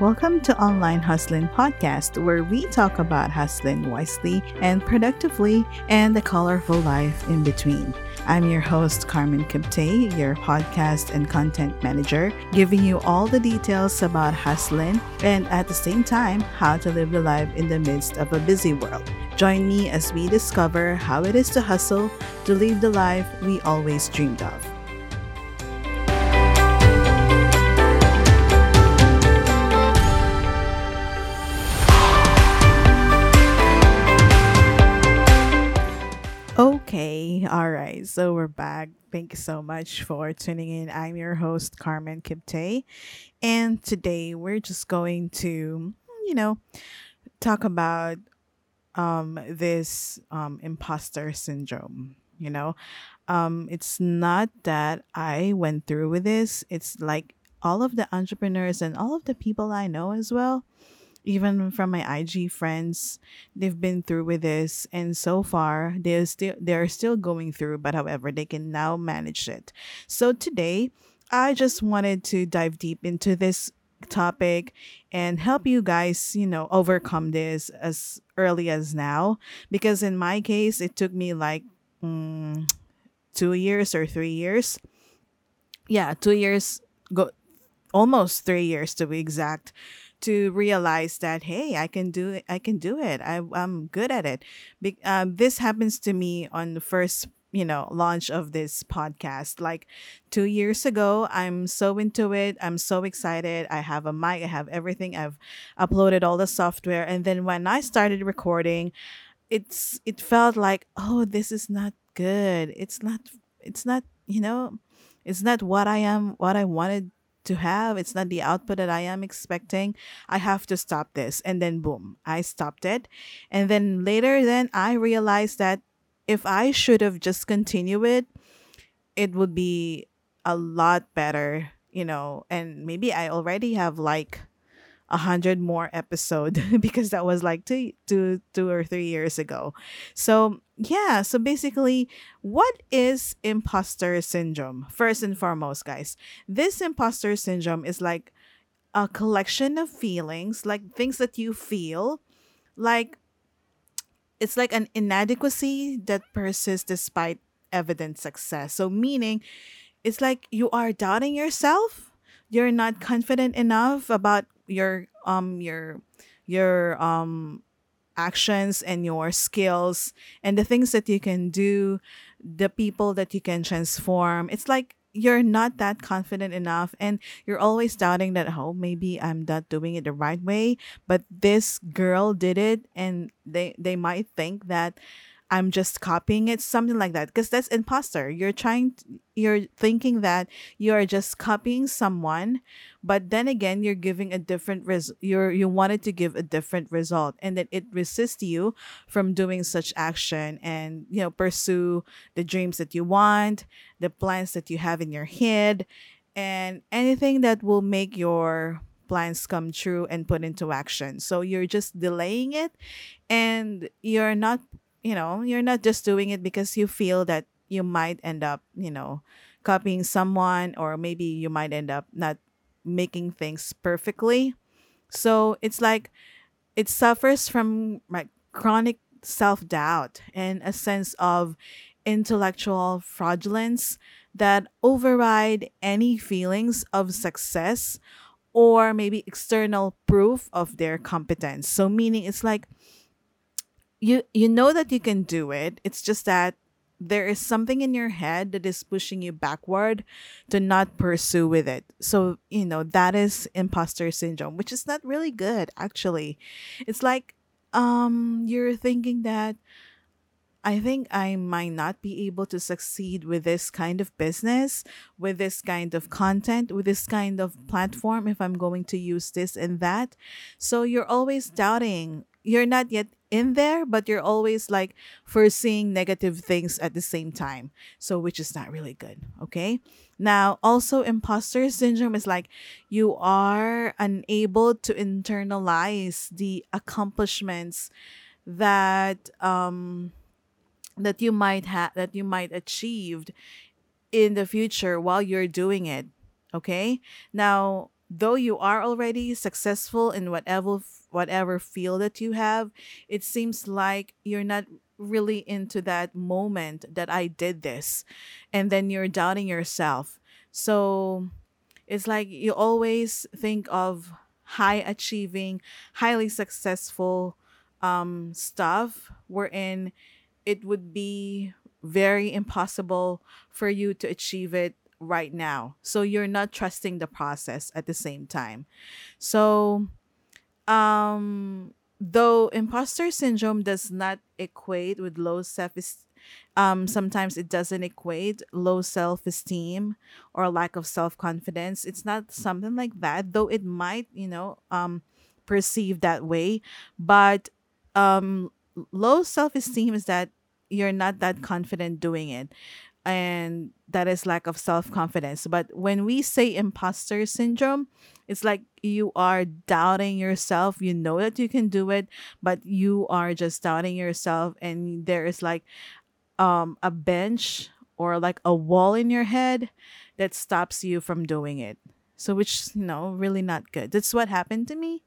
Welcome to Online Hustling Podcast, where we talk about hustling wisely and productively and the colorful life in between. I'm your host, Carmen Kipte, your podcast and content manager, giving you all the details about hustling and at the same time, how to live the life in the midst of a busy world. Join me as we discover how it is to hustle to live the life we always dreamed of. So we're back. Thank you so much for tuning in. I'm your host, Carmen Kipte. And today we're just going to, you know, talk about um this um imposter syndrome. You know, um, it's not that I went through with this. It's like all of the entrepreneurs and all of the people I know as well even from my IG friends, they've been through with this, and so far they're still they're still going through, but however, they can now manage it. So today, I just wanted to dive deep into this topic and help you guys, you know, overcome this as early as now. Because in my case, it took me like mm, two years or three years. Yeah, two years go almost three years to be exact to realize that hey i can do it i can do it. I, i'm good at it. Be- um, this happens to me on the first you know launch of this podcast. Like two years ago i'm so into it. I'm so excited. I have a mic. I have everything. I've uploaded all the software. And then when i started recording it's it felt like oh this is not good. It's not it's not you know it's not what i am what i wanted to have. It's not the output that I am expecting. I have to stop this. And then boom, I stopped it. And then later then I realized that if I should have just continued it, it would be a lot better, you know, and maybe I already have like a hundred more episode because that was like two, two, two or three years ago. So yeah, so basically, what is imposter syndrome? First and foremost, guys, this imposter syndrome is like a collection of feelings, like things that you feel, like it's like an inadequacy that persists despite evident success. So meaning, it's like you are doubting yourself. You're not confident enough about your um your your um actions and your skills and the things that you can do, the people that you can transform. It's like you're not that confident enough and you're always doubting that oh maybe i'm not doing it the right way but this girl did it and they they might think that I'm just copying it, something like that. Because that's imposter. You're trying, you're thinking that you are just copying someone, but then again, you're giving a different res. You're you wanted to give a different result, and then it resists you from doing such action and you know pursue the dreams that you want, the plans that you have in your head, and anything that will make your plans come true and put into action. So you're just delaying it and you're not you know, you're not just doing it because you feel that you might end up, you know, copying someone or maybe you might end up not making things perfectly. So it's like it suffers from like chronic self-doubt and a sense of intellectual fraudulence that override any feelings of success or maybe external proof of their competence. So meaning it's like you you know that you can do it it's just that there is something in your head that is pushing you backward to not pursue with it so you know that is imposter syndrome which is not really good actually it's like um you're thinking that I think I might not be able to succeed with this kind of business, with this kind of content, with this kind of platform if I'm going to use this and that. So you're always doubting. You're not yet in there, but you're always like foreseeing negative things at the same time. So, which is not really good. Okay. Now, also, imposter syndrome is like you are unable to internalize the accomplishments that, um, that you might have that you might achieved in the future while you're doing it okay now though you are already successful in whatever whatever field that you have, it seems like you're not really into that moment that I did this. And then you're doubting yourself. So it's like you always think of high achieving, highly successful um, stuff wherein it would be very impossible for you to achieve it right now. So you're not trusting the process at the same time. So um though imposter syndrome does not equate with low self um sometimes it doesn't equate low self-esteem or lack of self-confidence it's not something like that though it might you know um perceive that way but um low self-esteem is that you're not that confident doing it and that is lack of self-confidence. But when we say imposter syndrome it's like you are doubting yourself. You know that you can do it but you are just doubting yourself. And there is like um a bench or like a wall in your head that stops you from doing it. So which you know really not good. That's what happened to me.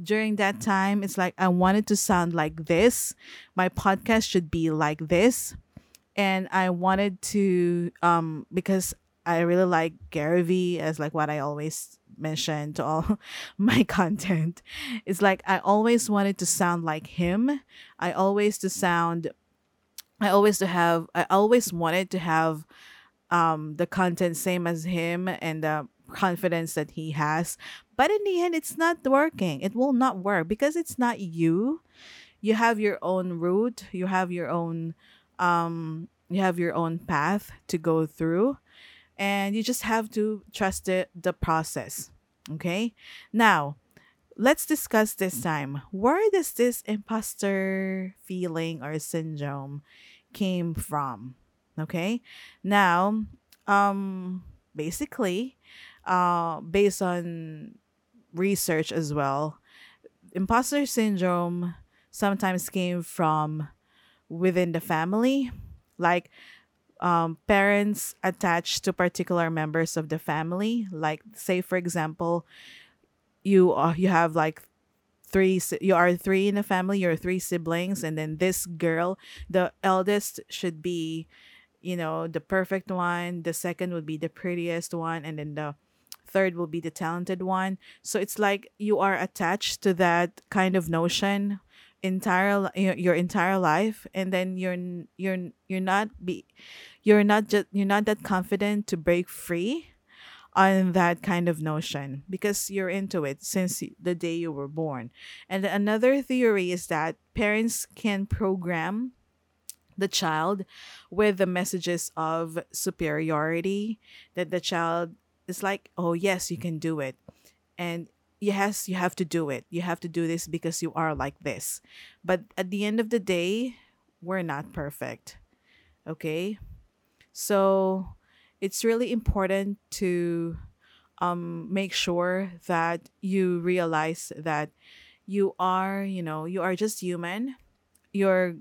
During that time it's like i wanted to sound like this. My podcast should be like this and I wanted to um because I really like Gary Vee as like what I always mention to all my content. It's like I always wanted to sound like him. I always to sound I always to have I always wanted to have um the content same as him and the confidence that he has. But in the end it's not working. It will not work because it's not you. You have your own route, you have your own um you have your own path to go through and you just have to trust it, the process okay? Now let's discuss this time. Where does this imposter feeling or syndrome came from okay? Now um basically uh based on research as well imposter syndrome sometimes came from within the family. Like um, parents attached to particular members of the family. Like say for example you uh, you have like three you are three in the family you're three siblings and then this girl the eldest should be you know the perfect one the second would be the prettiest one and then the third will be the talented one. So it's like you are attached to that kind of notion entire your entire life and then you're you're you're not be you're not just you're not that confident to break free on that kind of notion because you're into it since the day you were born. And another theory is that parents can program the child with the messages of superiority that the child is like oh yes you can do it. And yes you have to do it. You have to do this because you are like this. But at the end of the day we're not perfect okay? So it's really important to um make sure that you realize that you are you know you are just human. You're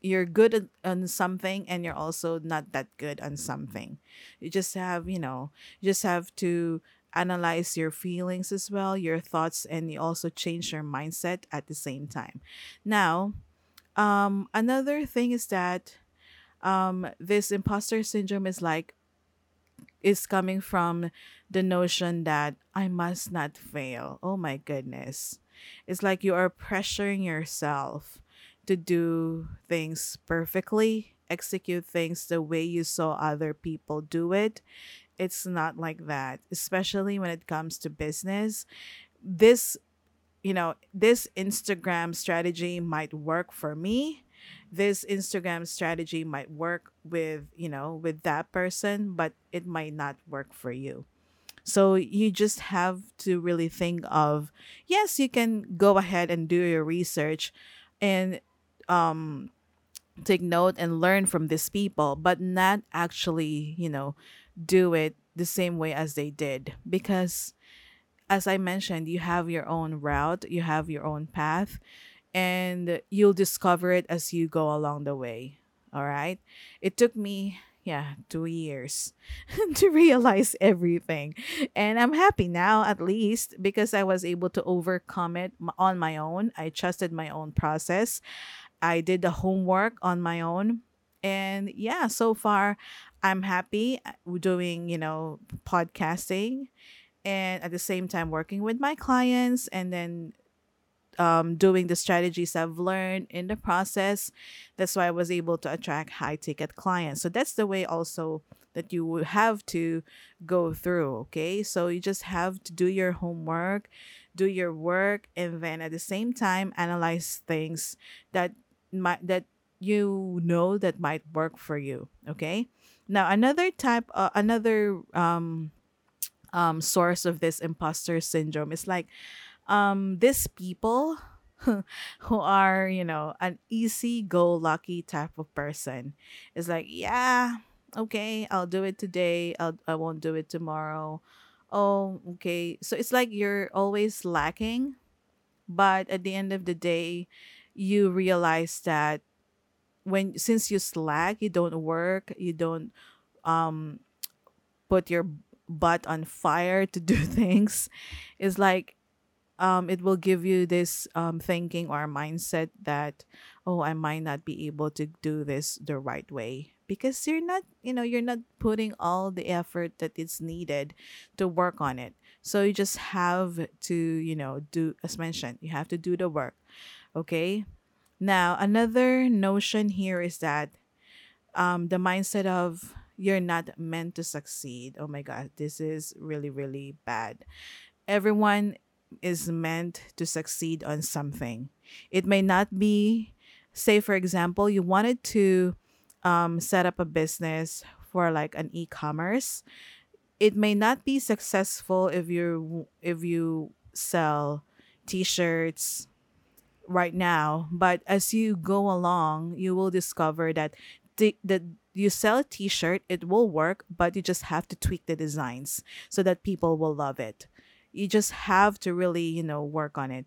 you're good on something and you're also not that good on something. You just have you know you just have to analyze your feelings as well your thoughts and you also change your mindset at the same time now um another thing is that um this imposter syndrome is like is coming from the notion that I must not fail. Oh my goodness. It's like you are pressuring yourself to do things perfectly, execute things the way you saw other people do it. It's not like that, especially when it comes to business. This, you know, this Instagram strategy might work for me, this Instagram strategy might work with, you know, with that person, but it might not work for you. So you just have to really think of yes, you can go ahead and do your research and um take note and learn from these people, but not actually, you know, do it the same way as they did because as I mentioned, you have your own route, you have your own path, and you'll discover it as you go along the way. All right. It took me, yeah, two years to realize everything. And I'm happy now, at least, because I was able to overcome it on my own. I trusted my own process. I did the homework on my own. And yeah, so far, I'm happy uh, doing, you know, podcasting and at the same time working with my clients and then um, doing the strategies I've learned in the process. That's why I was able to attract high ticket clients. So that's the way also that you would have to go through. Okay. So you just have to do your homework, do your work, and then at the same time analyze things that might that you know that might work for you. Okay. Now another type, uh, another um um source of this imposter syndrome is like um these people who are you know an easy go lucky type of person. Is like yeah okay i'll do it today. I'll, i won't do it tomorrow. Oh okay. So it's like you're always lacking but at the end of the day you realize that when since you slack you don't work you don't um put your butt on fire to do things it's like um, it will give you this um, thinking or mindset that oh i might not be able to do this the right way. Because you're not you know you're not putting all the effort that is needed to work on it. So you just have to you know do as mentioned you have to do the work okay now another notion here is that um, the mindset of you're not meant to succeed oh my god this is really really bad everyone is meant to succeed on something. It may not be, say, for example, you wanted to um, set up a business for like an e-commerce. It may not be successful if you if you sell t-shirts right now, but as you go along, you will discover that the, the you sell a t-shirt, it will work, but you just have to tweak the designs so that people will love it. You just have to really you know work on it.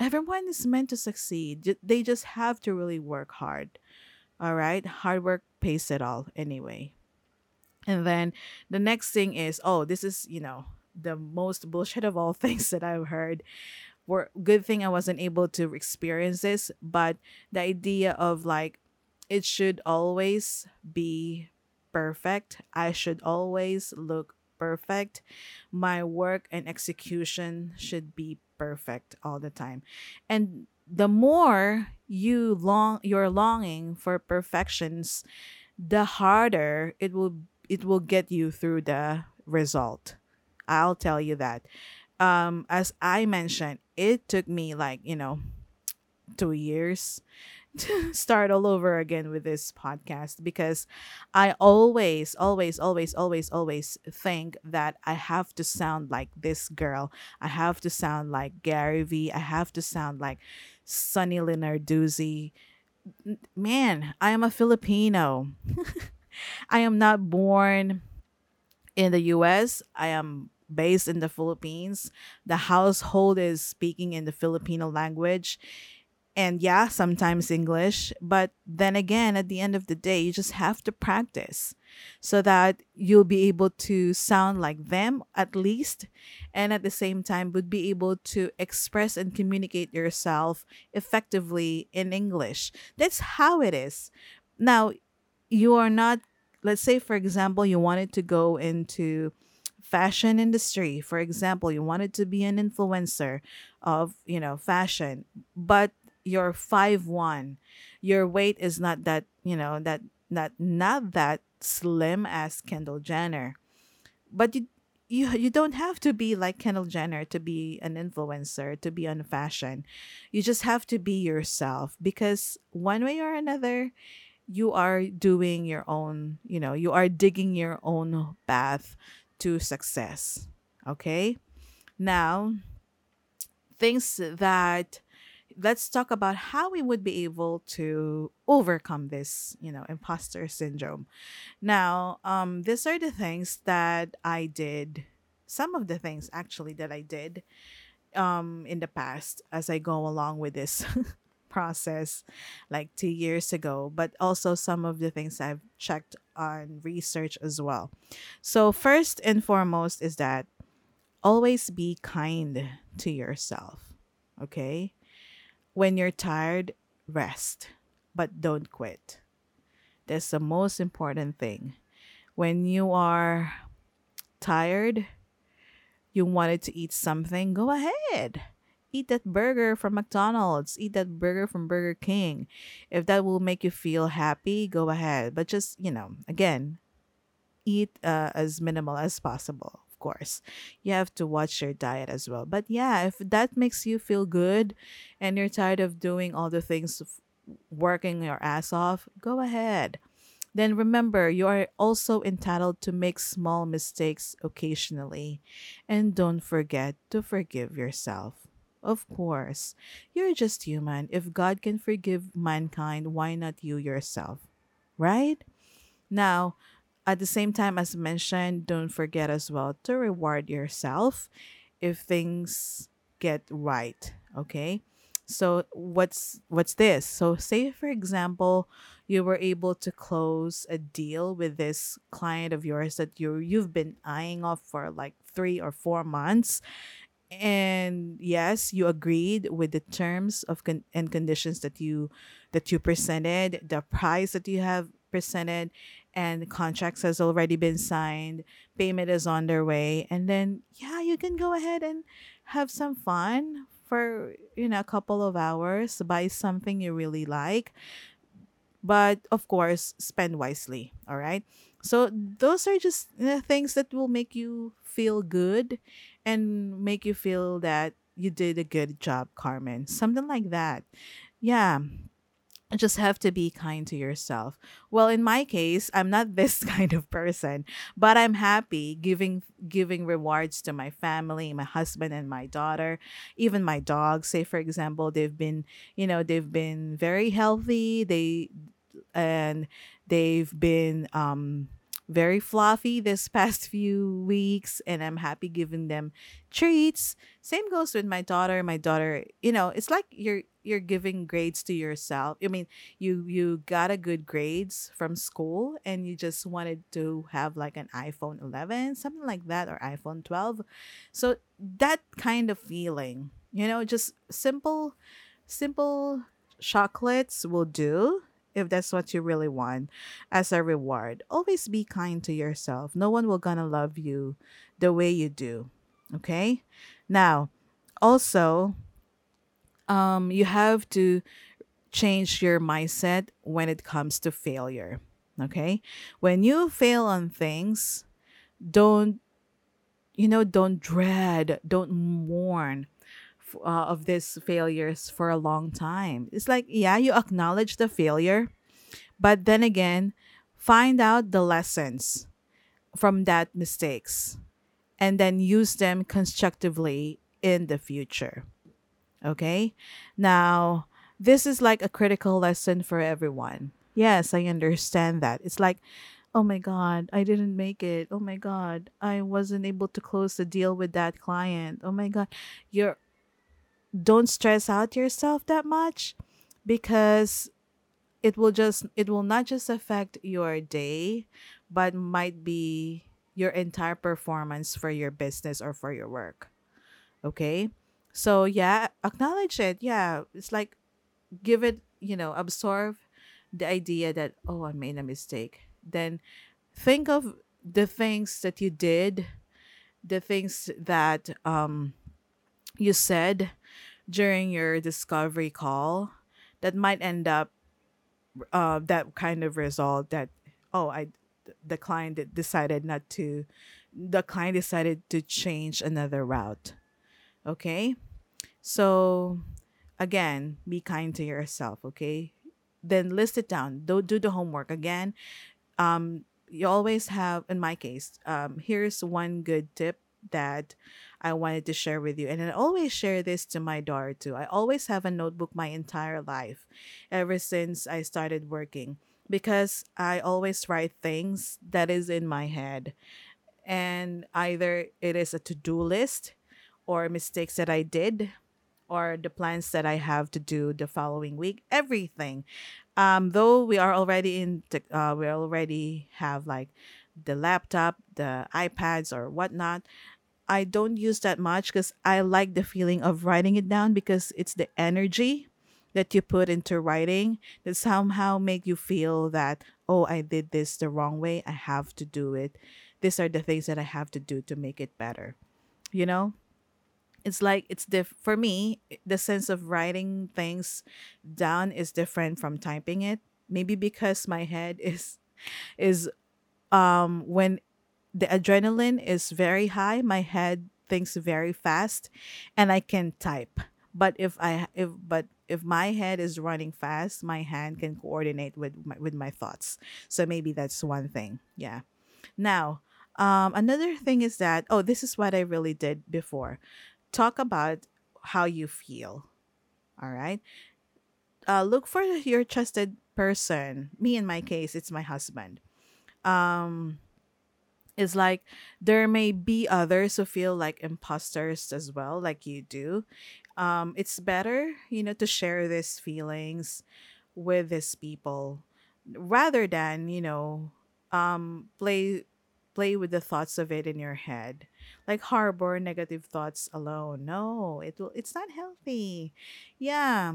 Everyone is meant to succeed they just have to really work hard. All right? Hard work pays it all anyway. And then the next thing is oh this is you know the most bullshit of all things that i've heard were good thing i wasn't able to experience this but the idea of like it should always be perfect. I should always look perfect. My work and execution should be perfect all the time. And the more you long you're longing for perfections the harder it will it will get you through the result. I'll tell you that um as i mentioned it took me like you know two years to start all over again with this podcast because I always, always, always, always, always think that I have to sound like this girl. I have to sound like Gary Vee. I have to sound like Sunny Lenarduzzi. N- Man, I am a Filipino. I am not born in the US. I am based in the Philippines. The household is speaking in the Filipino language and yeah, sometimes English. But then again, at the end of the day, you just have to practice so that you'll be able to sound like them at least, and at the same time, would be able to express and communicate yourself effectively in English. That's how it is. Now, you are not, let's say, for example, you wanted to go into fashion industry for example you wanted to be an influencer of you know fashion but you're five one your weight is not that you know that not not that slim as kendall jenner. But you you you don't have to be like kendall jenner to be an influencer to be on fashion. You just have to be yourself because one way or another you are doing your own you know you are digging your own path to success okay now things that let's talk about how we would be able to overcome this, you know, imposter syndrome. Now, um, these are the things that I did. Some of the things actually that I did um in the past as I go along with this process like two years ago, but also some of the things I've checked on research as well. So, first and foremost is that always be kind to yourself. Okay? When you're tired, rest, but don't quit. That's the most important thing. When you are tired, you wanted to eat something, go ahead. Eat that burger from McDonald's, eat that burger from Burger King. If that will make you feel happy, go ahead. But just, you know, again, eat uh, as minimal as possible. Of course, you have to watch your diet as well. But yeah, if that makes you feel good and you're tired of doing all the things, working your ass off, go ahead. Then remember, you are also entitled to make small mistakes occasionally. And don't forget to forgive yourself. Of course, you're just human. If God can forgive mankind, why not you yourself? Right? Now, at the same time, as mentioned, don't forget as well to reward yourself if things get right. Okay. So what's what's this? So say for example, you were able to close a deal with this client of yours that you you've been eyeing off for like 3 or 4 months and yes you agreed with the terms of con- and conditions that you that you presented the price that you have presented and contracts has already been signed payment is on their way and then yeah you can go ahead and have some fun for you know a couple of hours buy something you really like but of course spend wisely all right? So those are just the things that will make you feel good and make you feel that you did a good job carmen something like that yeah just have to be kind to yourself. Well, in my case, I'm not this kind of person, but I'm happy giving giving rewards to my family, my husband and my daughter, even my dog. Say for example, they've been, you know, they've been very healthy. They and they've been um very fluffy this past few weeks and I'm happy giving them treats. Same goes with my daughter. My daughter, you know, it's like you're you're giving grades to yourself. I mean, you you got a good grades from school and you just wanted to have like an iPhone 11, something like that or iPhone 12. So that kind of feeling, you know, just simple simple chocolates will do if that's what you really want as a reward. Always be kind to yourself. No one will gonna love you the way you do. Okay? Now, also, um, you have to change your mindset when it comes to failure. Okay? When you fail on things, don't you know, don't dread, don't mourn uh, of these failures for a long time. It's like, yeah, you acknowledge the failure, but then again, find out the lessons from that mistakes and then use them constructively in the future. Okay? Now, this is like a critical lesson for everyone. Yes, I understand that. It's like, oh my God, I didn't make it. Oh my God, I wasn't able to close the deal with that client. Oh my God. You're don't stress out yourself that much because it will just it will not just affect your day but might be your entire performance for your business or for your work. Okay? So yeah acknowledge it. Yeah it's like give it you know absorb the idea that oh i made a mistake. Then think of the things that you did the things that um you said during your discovery call that might end up uh, that kind of result that oh i the client decided not to the client decided to change another route okay? So again be kind to yourself okay? Then list it down. Don't do the homework. Again um you always have in my case um here's one good tip that I wanted to share with you. And I always share this to my daughter too. I always have a notebook my entire life, ever since I started working, because I always write things that is in my head. And either it is a to do list or mistakes that I did or the plans that I have to do the following week, everything. Um, though we are already in, the, uh, we already have like the laptop, the iPads, or whatnot. I don't use that much because I like the feeling of writing it down because it's the energy that you put into writing that somehow make you feel that oh I did this the wrong way I have to do it. These are the things that I have to do to make it better you know? It's like it's diff for me the sense of writing things down is different from typing it. Maybe because my head is is um when the adrenaline is very high. My head thinks very fast and i can type. But if i if but if my head is running fast my hand can coordinate with my, with my thoughts. So maybe that's one thing. Yeah. Now um another thing is that oh this is what i really did before. Talk about how you feel. All right? Uh look for your trusted person. Me in my case it's my husband. Um it's like there may be others who feel like imposters as well like you do. Um it's better you know to share these feelings with these people rather than you know um play play with the thoughts of it in your head. Like harbor negative thoughts alone. No it will it's not healthy. Yeah.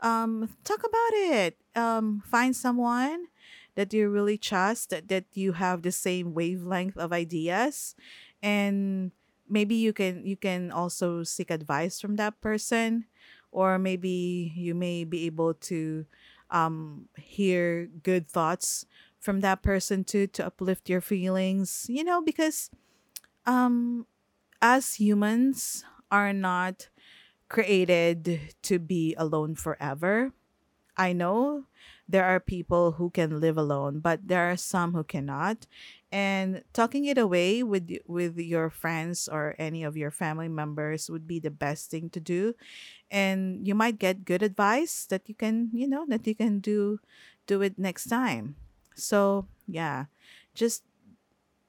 Um talk about it. Um find someone that you really trust that, that you have the same wavelength of ideas? And maybe you can you can also seek advice from that person or maybe you may be able to um hear good thoughts from that person too to uplift your feelings you know because um as humans are not created to be alone forever. I know there are people who can live alone, but there are some who cannot. And talking it away with with your friends or any of your family members would be the best thing to do. And you might get good advice that you can, you know, that you can do do it next time. So, yeah. Just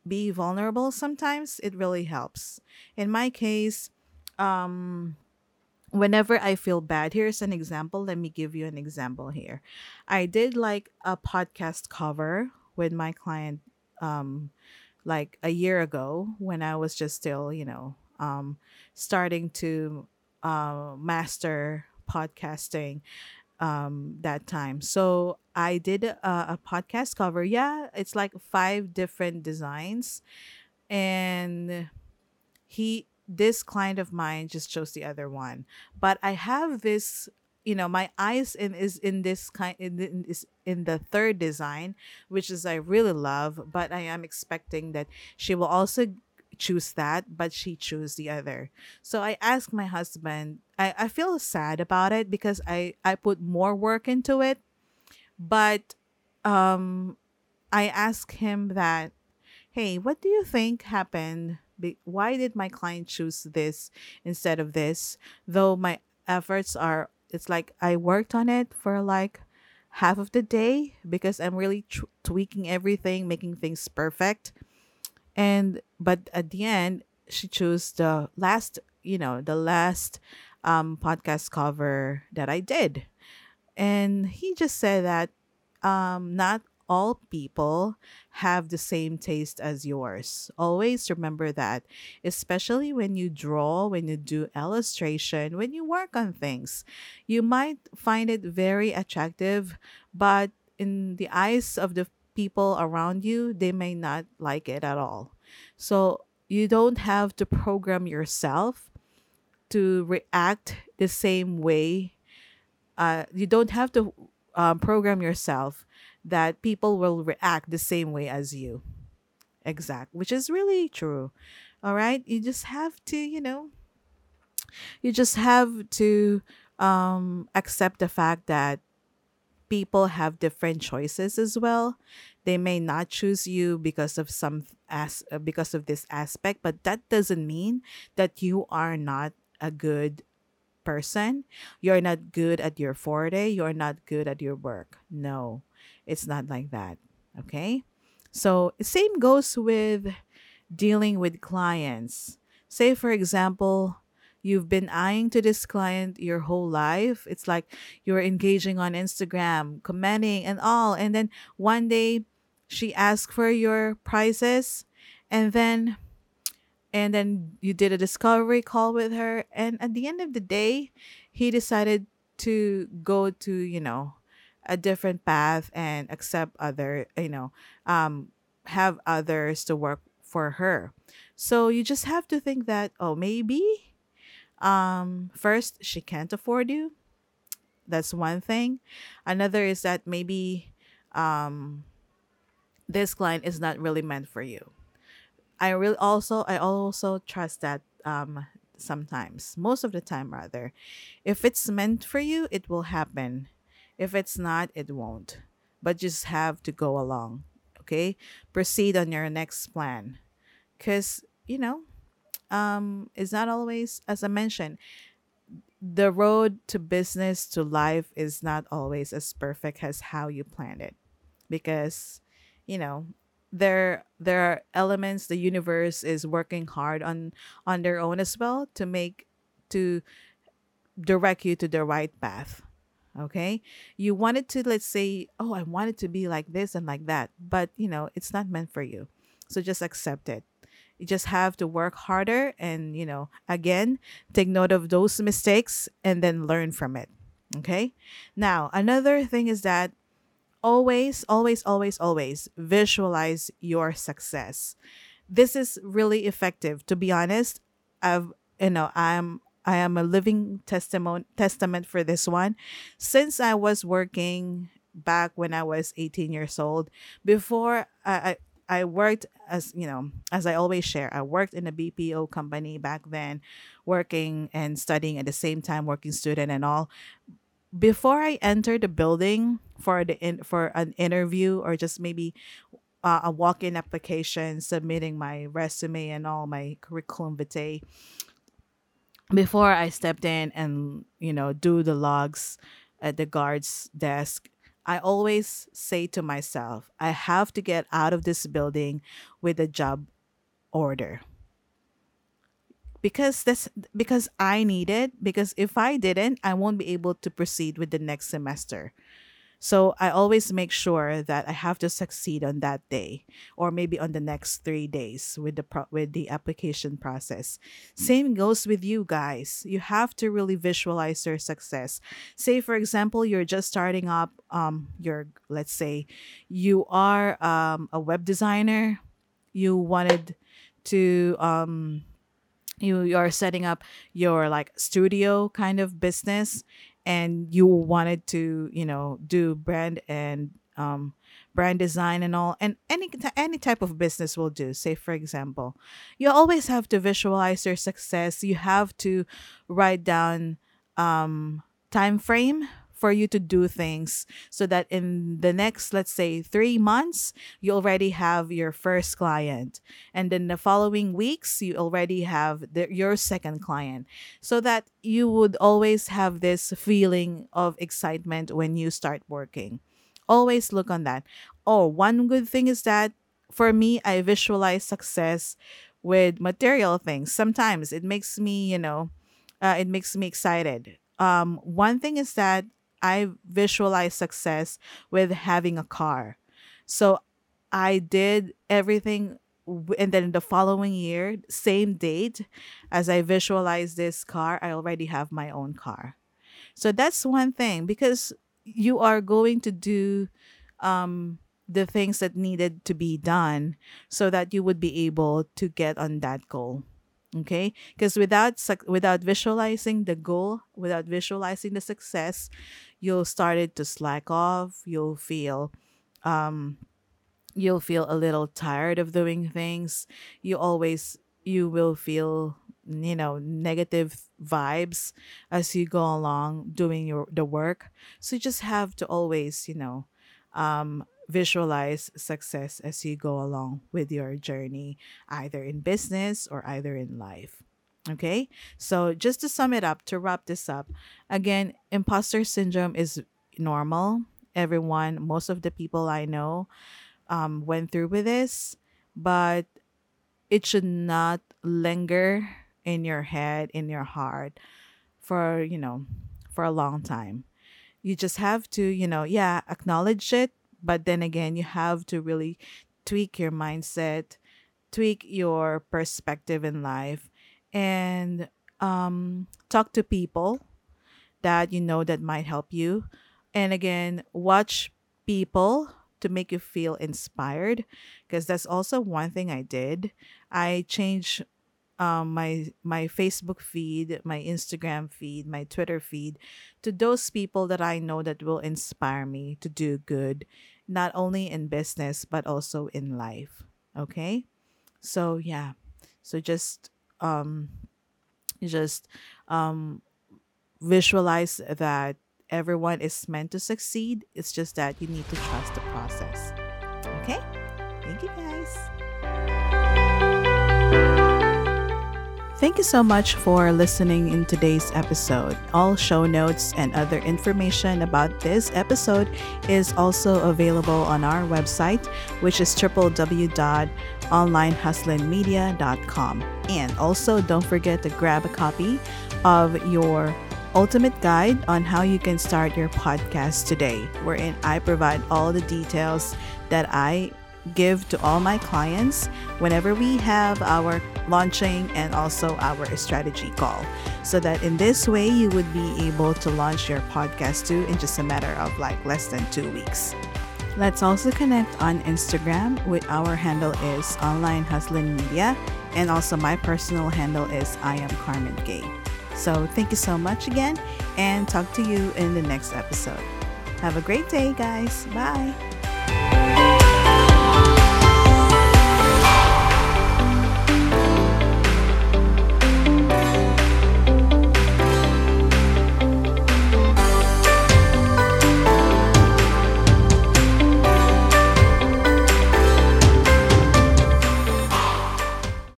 be vulnerable sometimes. It really helps. In my case, um whenever I feel bad, here's an example. Let me give you an example here. I did like a podcast cover with my client um like a year ago when I was just still, you know, um starting to uh master podcasting um that time. So I did a, a podcast cover. Yeah, it's like five different designs and he this client of mine just chose the other one. But i have this you know my eyes in is in this kind in, in is in the third design which is i really love but i am expecting that she will also choose that but she chose the other. So i asked my husband i, I feel sad about it because i i put more work into it but um i asked him that hey what do you think happened Why did my client choose this instead of this? Though my efforts are it's like i worked on it for like half of the day because i'm really tw- tweaking everything making things perfect. And but at the end she chose the last you know the last um podcast cover that i did. And he just said that um, not all people have the same taste as yours. Always remember that, especially when you draw, when you do illustration, when you work on things. You might find it very attractive, but in the eyes of the people around you, they may not like it at all. So you don't have to program yourself to react the same way uh, you don't have to um, program yourself that people will react the same way as you. Exact, which is really true. All right, you just have to, you know, you just have to um, accept the fact that people have different choices as well. They may not choose you because of some as uh, because of this aspect, but that doesn't mean that you are not a good person. You're not good at your forte. You're not good at your work. No, it's not like that. Okay. So, same goes with dealing with clients. Say, for example, you've been eyeing to this client your whole life. It's like you're engaging on Instagram, commenting and all. And then one day she asked for your prices and then and then you did a discovery call with her and at the end of the day he decided to go to you know a different path and accept other you know um have others to work for her so you just have to think that oh maybe um first she can't afford you that's one thing another is that maybe um this client is not really meant for you I really also I also trust that um sometimes, most of the time rather. If it's meant for you, it will happen. If it's not, it won't. But just have to go along. Okay? Proceed on your next plan. Cuz, you know, um it's not always as I mentioned, the road to business to life is not always as perfect as how you planned it because you know there there are elements the universe is working hard on on their own as well to make to direct you to the right path okay you wanted to let's say oh i wanted to be like this and like that but you know it's not meant for you so just accept it you just have to work harder and you know again take note of those mistakes and then learn from it okay now another thing is that always, always, always, always visualize your success. This is really effective. To be honest, I've you know I'm I am a living testament testament for this one. Since I was working back when I was 18 years old, before I, I I worked as you know, as I always share, I worked in a BPO company back then, working and studying at the same time, working student and all before I enter the building for the in, for an interview or just maybe uh, a walk-in application, submitting my resume and all my curriculum vitae, before I stepped in and you know do the logs at the guard's desk, I always say to myself, I have to get out of this building with a job order because that's because I need it because if I didn't I won't be able to proceed with the next semester. So I always make sure that I have to succeed on that day or maybe on the next 3 days with the pro- with the application process. Same goes with you guys. You have to really visualize your success. Say for example you're just starting up um your let's say you are um a web designer, you wanted to um you you're setting up your like studio kind of business and you wanted to you know do brand and um brand design and all and any any type of business will do. Say for example you always have to visualize your success. You have to write down um time frame for you to do things so that in the next, let's say, three months, you already have your first client. And then the following weeks, you already have the, your second client. So that you would always have this feeling of excitement when you start working. Always look on that. Oh, one good thing is that for me, I visualize success with material things. Sometimes it makes me, you know, uh, it makes me excited. Um, one thing is that I visualize success with having a car. So I did everything and then the following year, same date as I visualized this car, I already have my own car. So that's one thing because you are going to do um the things that needed to be done so that you would be able to get on that goal okay? Because without without visualizing the goal without visualizing the success you'll started to slack off you'll feel um you'll feel a little tired of doing things. You always you will feel you know negative vibes as you go along doing your the work. So you just have to always you know um visualize success as you go along with your journey either in business or either in life okay so just to sum it up to wrap this up again imposter syndrome is normal everyone most of the people i know um, went through with this but it should not linger in your head, in your heart for, you know, for a long time. You just have to, you know, yeah, acknowledge it, but then again, you have to really tweak your mindset, tweak your perspective in life, and um, talk to people that you know that might help you. And again, watch people to make you feel inspired because that's also one thing I did. I changed um, my my Facebook feed, my Instagram feed, my Twitter feed to those people that I know that will inspire me to do good, not only in business but also in life. Okay, so yeah, so just um, just um, visualize that everyone is meant to succeed. It's just that you need to trust the process. Okay, thank you guys. Thank you so much for listening in today's episode. All show notes and other information about this episode is also available on our website, which is www.onlinehustlingmedia.com. And also, don't forget to grab a copy of your ultimate guide on how you can start your podcast today, wherein I provide all the details that I give to all my clients whenever we have our launching and also our strategy call. So that in this way, you would be able to launch your podcast too in just a matter of like less than two weeks. Let's also connect on Instagram with our handle is online hustling media and also my personal handle is I am Carmen Gay. So thank you so much again and talk to you in the next episode. Have a great day, guys. Bye.